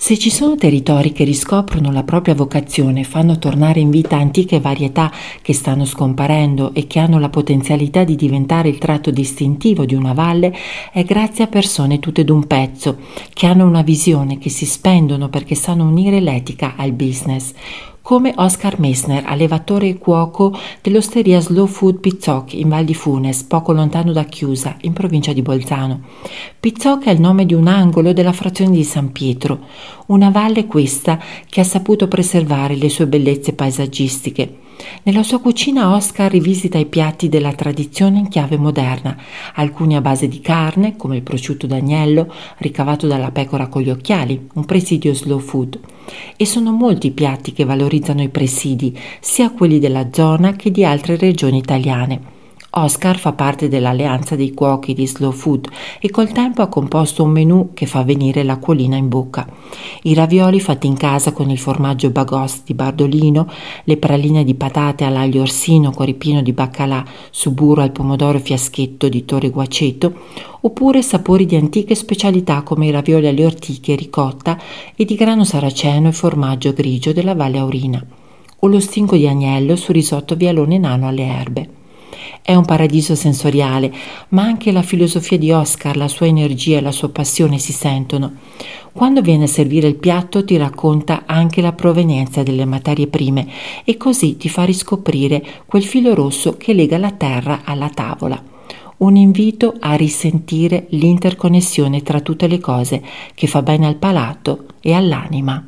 Se ci sono territori che riscoprono la propria vocazione, fanno tornare in vita antiche varietà che stanno scomparendo e che hanno la potenzialità di diventare il tratto distintivo di una valle, è grazie a persone tutte d'un pezzo, che hanno una visione, che si spendono perché sanno unire l'etica al business come Oscar Messner, allevatore e cuoco dell'osteria Slow Food Pizzoc in Val di Funes, poco lontano da Chiusa, in provincia di Bolzano. Pizzoc è il nome di un angolo della frazione di San Pietro, una valle questa che ha saputo preservare le sue bellezze paesaggistiche. Nella sua cucina Oscar rivisita i piatti della tradizione in chiave moderna, alcuni a base di carne, come il prosciutto d'agnello, ricavato dalla pecora con gli occhiali, un presidio slow food. E sono molti i piatti che valorizzano i presidi, sia quelli della zona che di altre regioni italiane. Oscar fa parte dell'alleanza dei cuochi di Slow Food e col tempo ha composto un menù che fa venire l'acquolina in bocca. I ravioli fatti in casa con il formaggio bagos di Bardolino, le praline di patate all'aglio orsino con ripieno di baccalà su burro al pomodoro fiaschetto di Torre Guaceto, oppure sapori di antiche specialità come i ravioli alle ortiche, ricotta e di grano saraceno e formaggio grigio della Valle Aurina, o lo stinco di agnello su risotto vialone nano alle erbe. È un paradiso sensoriale, ma anche la filosofia di Oscar, la sua energia e la sua passione si sentono. Quando viene a servire il piatto ti racconta anche la provenienza delle materie prime e così ti fa riscoprire quel filo rosso che lega la terra alla tavola. Un invito a risentire l'interconnessione tra tutte le cose che fa bene al palato e all'anima.